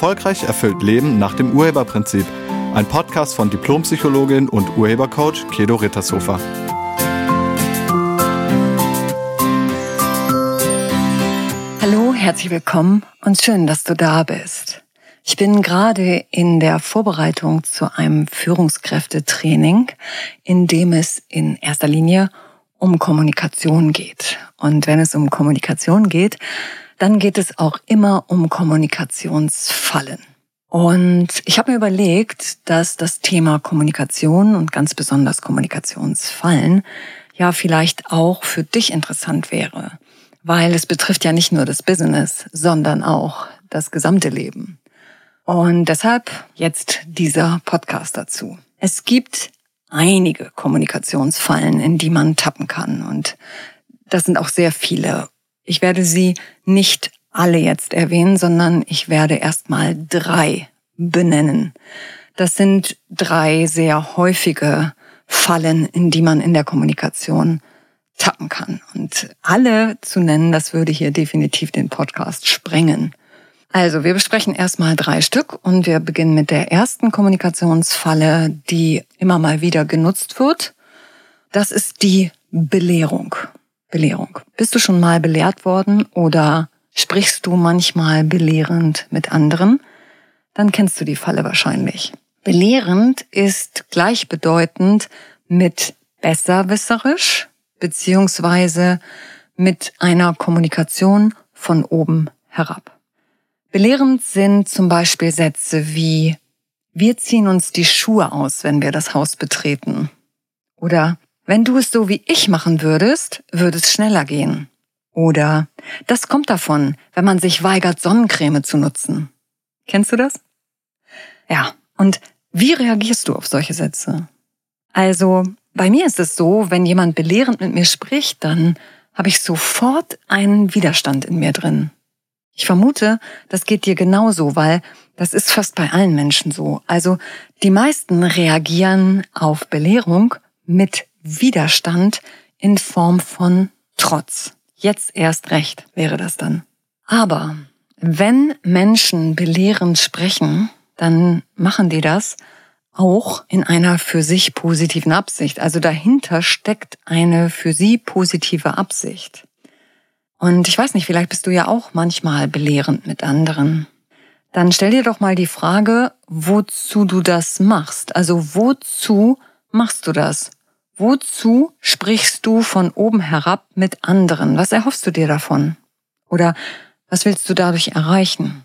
Erfolgreich erfüllt Leben nach dem Urheberprinzip. Ein Podcast von Diplompsychologin und Urhebercoach Kedo Rittershofer. Hallo, herzlich willkommen und schön, dass du da bist. Ich bin gerade in der Vorbereitung zu einem Führungskräftetraining, in dem es in erster Linie um Kommunikation geht. Und wenn es um Kommunikation geht, dann geht es auch immer um Kommunikationsfallen. Und ich habe mir überlegt, dass das Thema Kommunikation und ganz besonders Kommunikationsfallen ja vielleicht auch für dich interessant wäre, weil es betrifft ja nicht nur das Business, sondern auch das gesamte Leben. Und deshalb jetzt dieser Podcast dazu. Es gibt einige Kommunikationsfallen, in die man tappen kann. Und das sind auch sehr viele. Ich werde sie nicht alle jetzt erwähnen, sondern ich werde erstmal drei benennen. Das sind drei sehr häufige Fallen, in die man in der Kommunikation tappen kann. Und alle zu nennen, das würde hier definitiv den Podcast sprengen. Also, wir besprechen erstmal drei Stück und wir beginnen mit der ersten Kommunikationsfalle, die immer mal wieder genutzt wird. Das ist die Belehrung. Belehrung. Bist du schon mal belehrt worden oder sprichst du manchmal belehrend mit anderen? Dann kennst du die Falle wahrscheinlich. Belehrend ist gleichbedeutend mit besserwisserisch beziehungsweise mit einer Kommunikation von oben herab. Belehrend sind zum Beispiel Sätze wie wir ziehen uns die Schuhe aus, wenn wir das Haus betreten. Oder wenn du es so wie ich machen würdest, würde es schneller gehen. Oder das kommt davon, wenn man sich weigert, Sonnencreme zu nutzen. Kennst du das? Ja, und wie reagierst du auf solche Sätze? Also, bei mir ist es so, wenn jemand belehrend mit mir spricht, dann habe ich sofort einen Widerstand in mir drin. Ich vermute, das geht dir genauso, weil das ist fast bei allen Menschen so. Also die meisten reagieren auf Belehrung mit Widerstand in Form von Trotz. Jetzt erst recht wäre das dann. Aber wenn Menschen belehrend sprechen, dann machen die das auch in einer für sich positiven Absicht. Also dahinter steckt eine für sie positive Absicht. Und ich weiß nicht, vielleicht bist du ja auch manchmal belehrend mit anderen. Dann stell dir doch mal die Frage, wozu du das machst. Also wozu machst du das? Wozu sprichst du von oben herab mit anderen? Was erhoffst du dir davon? Oder was willst du dadurch erreichen?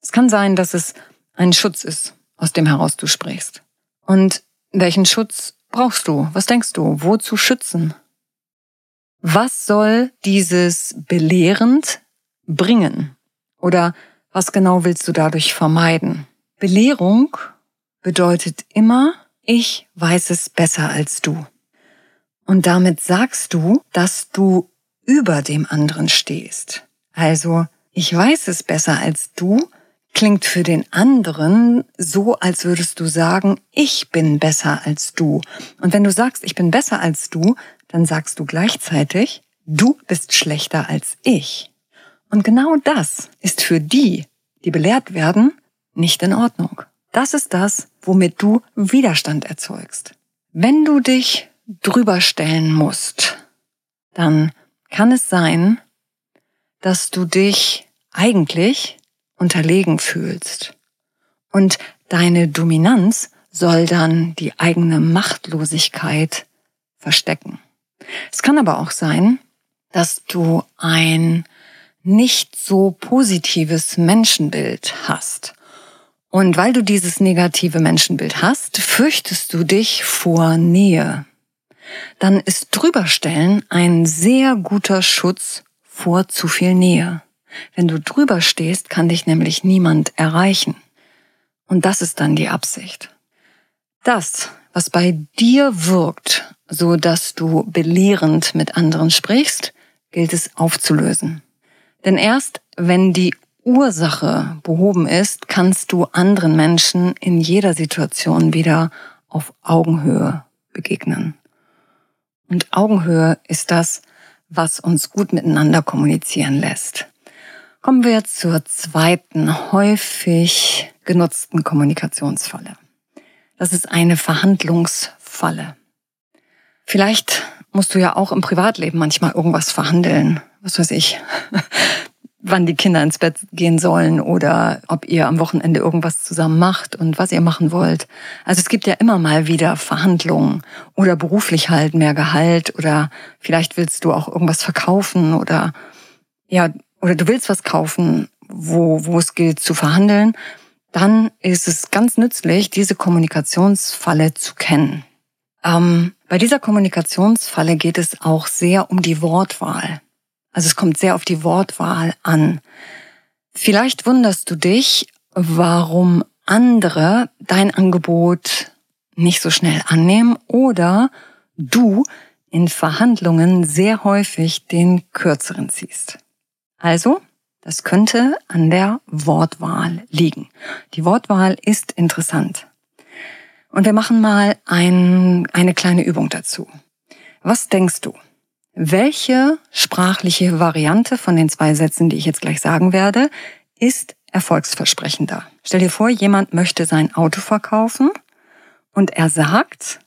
Es kann sein, dass es ein Schutz ist, aus dem heraus du sprichst. Und welchen Schutz brauchst du? Was denkst du? Wozu schützen? Was soll dieses belehrend bringen? Oder was genau willst du dadurch vermeiden? Belehrung bedeutet immer, ich weiß es besser als du. Und damit sagst du, dass du über dem anderen stehst. Also, ich weiß es besser als du klingt für den anderen so, als würdest du sagen, ich bin besser als du. Und wenn du sagst, ich bin besser als du, dann sagst du gleichzeitig, du bist schlechter als ich. Und genau das ist für die, die belehrt werden, nicht in Ordnung. Das ist das, womit du Widerstand erzeugst. Wenn du dich drüber stellen musst, dann kann es sein, dass du dich eigentlich unterlegen fühlst. Und deine Dominanz soll dann die eigene Machtlosigkeit verstecken. Es kann aber auch sein, dass du ein nicht so positives Menschenbild hast. Und weil du dieses negative Menschenbild hast, fürchtest du dich vor Nähe. Dann ist drüberstellen ein sehr guter Schutz vor zu viel Nähe. Wenn du drüber stehst, kann dich nämlich niemand erreichen. Und das ist dann die Absicht. Das, was bei dir wirkt, so dass du belehrend mit anderen sprichst, gilt es aufzulösen. Denn erst wenn die Ursache behoben ist, kannst du anderen Menschen in jeder Situation wieder auf Augenhöhe begegnen. Und Augenhöhe ist das, was uns gut miteinander kommunizieren lässt. Kommen wir zur zweiten häufig genutzten Kommunikationsfalle. Das ist eine Verhandlungsfalle. Vielleicht musst du ja auch im Privatleben manchmal irgendwas verhandeln. Was weiß ich, wann die Kinder ins Bett gehen sollen oder ob ihr am Wochenende irgendwas zusammen macht und was ihr machen wollt. Also es gibt ja immer mal wieder Verhandlungen oder beruflich halt mehr Gehalt oder vielleicht willst du auch irgendwas verkaufen oder ja, oder du willst was kaufen, wo, wo es gilt zu verhandeln. Dann ist es ganz nützlich, diese Kommunikationsfalle zu kennen. Ähm, bei dieser Kommunikationsfalle geht es auch sehr um die Wortwahl. Also es kommt sehr auf die Wortwahl an. Vielleicht wunderst du dich, warum andere dein Angebot nicht so schnell annehmen oder du in Verhandlungen sehr häufig den kürzeren ziehst. Also, das könnte an der Wortwahl liegen. Die Wortwahl ist interessant. Und wir machen mal ein, eine kleine Übung dazu. Was denkst du? Welche sprachliche Variante von den zwei Sätzen, die ich jetzt gleich sagen werde, ist erfolgsversprechender? Stell dir vor, jemand möchte sein Auto verkaufen und er sagt,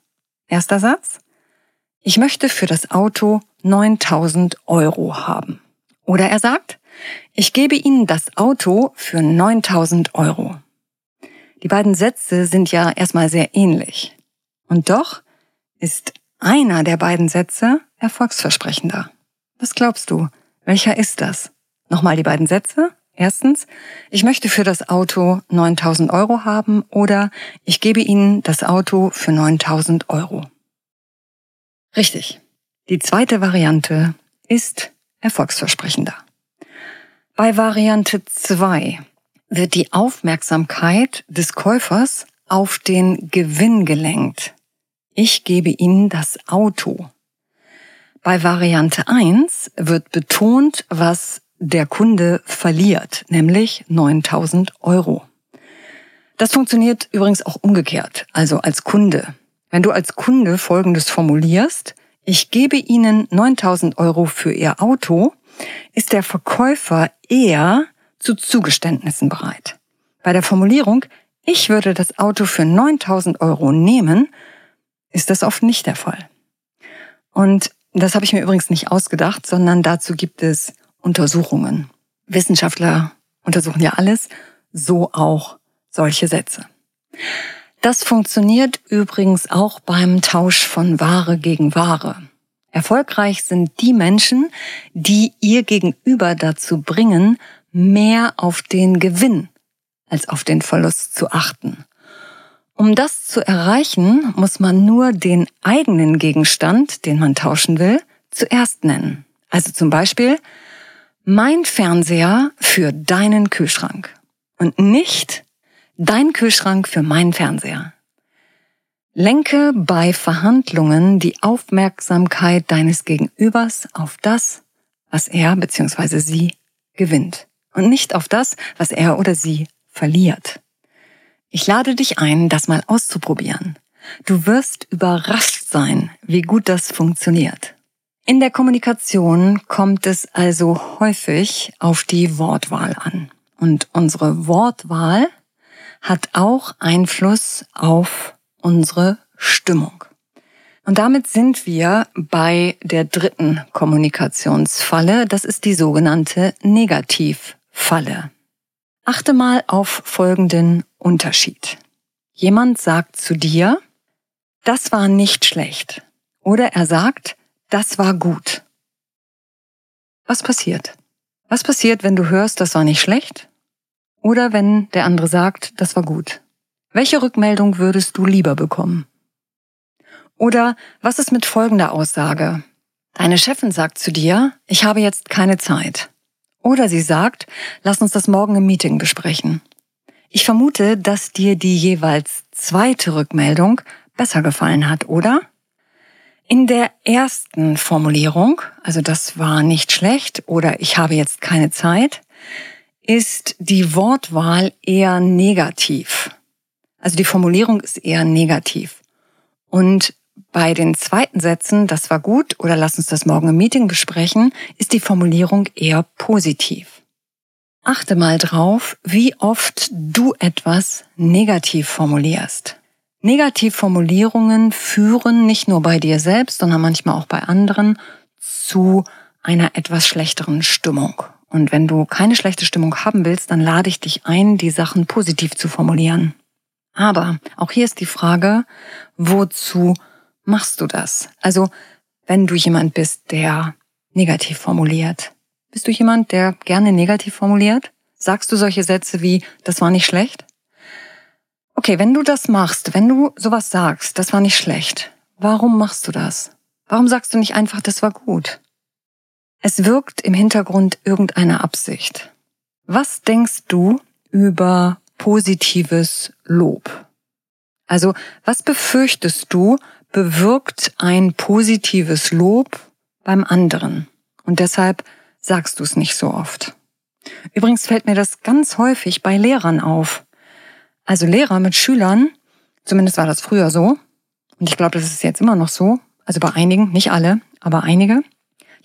erster Satz, ich möchte für das Auto 9000 Euro haben. Oder er sagt, ich gebe Ihnen das Auto für 9000 Euro. Die beiden Sätze sind ja erstmal sehr ähnlich. Und doch ist einer der beiden Sätze erfolgsversprechender. Was glaubst du? Welcher ist das? Nochmal die beiden Sätze. Erstens, ich möchte für das Auto 9000 Euro haben oder ich gebe Ihnen das Auto für 9000 Euro. Richtig. Die zweite Variante ist erfolgsversprechender. Bei Variante 2 wird die Aufmerksamkeit des Käufers auf den Gewinn gelenkt. Ich gebe Ihnen das Auto. Bei Variante 1 wird betont, was der Kunde verliert, nämlich 9000 Euro. Das funktioniert übrigens auch umgekehrt, also als Kunde. Wenn du als Kunde Folgendes formulierst, ich gebe Ihnen 9000 Euro für Ihr Auto, ist der Verkäufer eher zu Zugeständnissen bereit. Bei der Formulierung, ich würde das Auto für 9000 Euro nehmen, ist das oft nicht der Fall. Und das habe ich mir übrigens nicht ausgedacht, sondern dazu gibt es Untersuchungen. Wissenschaftler untersuchen ja alles, so auch solche Sätze. Das funktioniert übrigens auch beim Tausch von Ware gegen Ware. Erfolgreich sind die Menschen, die ihr Gegenüber dazu bringen, mehr auf den Gewinn als auf den Verlust zu achten. Um das zu erreichen, muss man nur den eigenen Gegenstand, den man tauschen will, zuerst nennen. Also zum Beispiel mein Fernseher für deinen Kühlschrank und nicht dein Kühlschrank für meinen Fernseher. Lenke bei Verhandlungen die Aufmerksamkeit deines Gegenübers auf das, was er bzw. sie gewinnt und nicht auf das, was er oder sie verliert. Ich lade dich ein, das mal auszuprobieren. Du wirst überrascht sein, wie gut das funktioniert. In der Kommunikation kommt es also häufig auf die Wortwahl an. Und unsere Wortwahl hat auch Einfluss auf unsere Stimmung. Und damit sind wir bei der dritten Kommunikationsfalle. Das ist die sogenannte Negativfalle. Achte mal auf folgenden Unterschied. Jemand sagt zu dir, das war nicht schlecht. Oder er sagt, das war gut. Was passiert? Was passiert, wenn du hörst, das war nicht schlecht? Oder wenn der andere sagt, das war gut? Welche Rückmeldung würdest du lieber bekommen? Oder was ist mit folgender Aussage? Deine Chefin sagt zu dir, ich habe jetzt keine Zeit. Oder sie sagt, lass uns das morgen im Meeting besprechen. Ich vermute, dass dir die jeweils zweite Rückmeldung besser gefallen hat, oder? In der ersten Formulierung, also das war nicht schlecht oder ich habe jetzt keine Zeit, ist die Wortwahl eher negativ. Also die Formulierung ist eher negativ. Und bei den zweiten Sätzen, das war gut oder lass uns das morgen im Meeting besprechen, ist die Formulierung eher positiv. Achte mal drauf, wie oft du etwas negativ formulierst. Negativformulierungen führen nicht nur bei dir selbst, sondern manchmal auch bei anderen zu einer etwas schlechteren Stimmung. Und wenn du keine schlechte Stimmung haben willst, dann lade ich dich ein, die Sachen positiv zu formulieren. Aber auch hier ist die Frage, wozu machst du das? Also, wenn du jemand bist, der negativ formuliert. Bist du jemand, der gerne negativ formuliert? Sagst du solche Sätze wie, das war nicht schlecht? Okay, wenn du das machst, wenn du sowas sagst, das war nicht schlecht, warum machst du das? Warum sagst du nicht einfach, das war gut? Es wirkt im Hintergrund irgendeine Absicht. Was denkst du über positives Lob? Also, was befürchtest du, bewirkt ein positives Lob beim anderen? Und deshalb sagst du es nicht so oft. Übrigens fällt mir das ganz häufig bei Lehrern auf. Also Lehrer mit Schülern, zumindest war das früher so, und ich glaube, das ist jetzt immer noch so, also bei einigen, nicht alle, aber einige,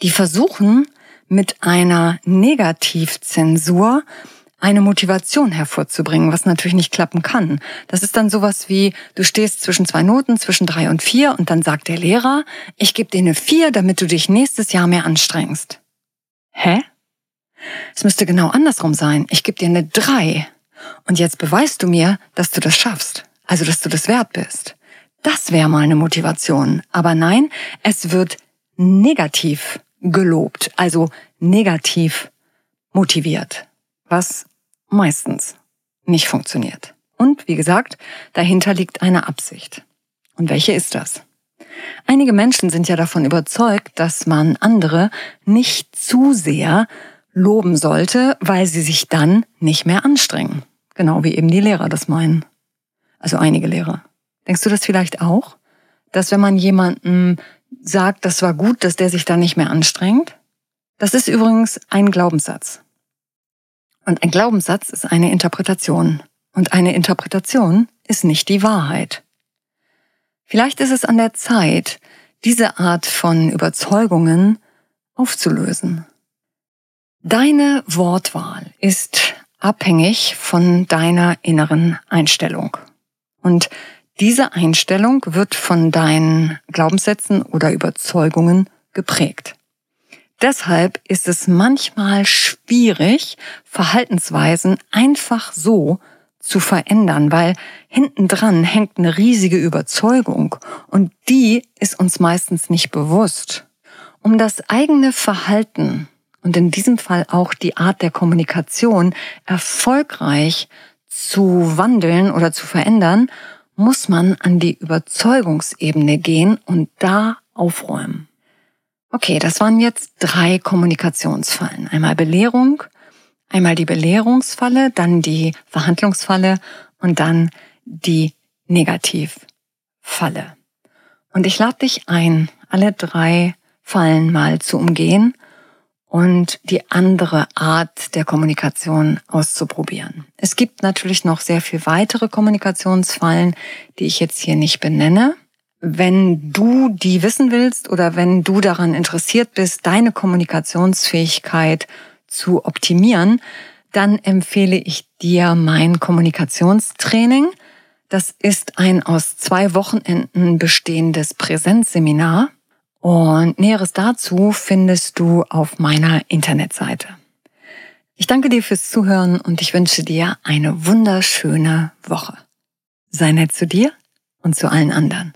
die versuchen mit einer Negativzensur eine Motivation hervorzubringen, was natürlich nicht klappen kann. Das ist dann sowas wie, du stehst zwischen zwei Noten, zwischen drei und vier, und dann sagt der Lehrer, ich gebe dir eine vier, damit du dich nächstes Jahr mehr anstrengst. Hä? Es müsste genau andersrum sein. Ich gebe dir eine drei. Und jetzt beweist du mir, dass du das schaffst. Also, dass du das wert bist. Das wäre mal eine Motivation. Aber nein, es wird negativ gelobt, also negativ motiviert, was meistens nicht funktioniert. Und wie gesagt, dahinter liegt eine Absicht. Und welche ist das? Einige Menschen sind ja davon überzeugt, dass man andere nicht zu sehr loben sollte, weil sie sich dann nicht mehr anstrengen. Genau wie eben die Lehrer das meinen. Also einige Lehrer. Denkst du das vielleicht auch? Dass wenn man jemanden sagt, das war gut, dass der sich dann nicht mehr anstrengt? Das ist übrigens ein Glaubenssatz. Und ein Glaubenssatz ist eine Interpretation. Und eine Interpretation ist nicht die Wahrheit. Vielleicht ist es an der Zeit, diese Art von Überzeugungen aufzulösen. Deine Wortwahl ist abhängig von deiner inneren Einstellung. Und diese Einstellung wird von deinen Glaubenssätzen oder Überzeugungen geprägt. Deshalb ist es manchmal schwierig, Verhaltensweisen einfach so zu verändern, weil hinten dran hängt eine riesige Überzeugung und die ist uns meistens nicht bewusst. Um das eigene Verhalten und in diesem Fall auch die Art der Kommunikation erfolgreich zu wandeln oder zu verändern, muss man an die Überzeugungsebene gehen und da aufräumen. Okay, das waren jetzt drei Kommunikationsfallen. Einmal Belehrung, einmal die Belehrungsfalle, dann die Verhandlungsfalle und dann die Negativfalle. Und ich lade dich ein, alle drei Fallen mal zu umgehen und die andere Art der Kommunikation auszuprobieren. Es gibt natürlich noch sehr viel weitere Kommunikationsfallen, die ich jetzt hier nicht benenne. Wenn du die wissen willst oder wenn du daran interessiert bist, deine Kommunikationsfähigkeit zu optimieren, dann empfehle ich dir mein Kommunikationstraining. Das ist ein aus zwei Wochenenden bestehendes Präsenzseminar und Näheres dazu findest du auf meiner Internetseite. Ich danke dir fürs Zuhören und ich wünsche dir eine wunderschöne Woche. Sei nett zu dir und zu allen anderen.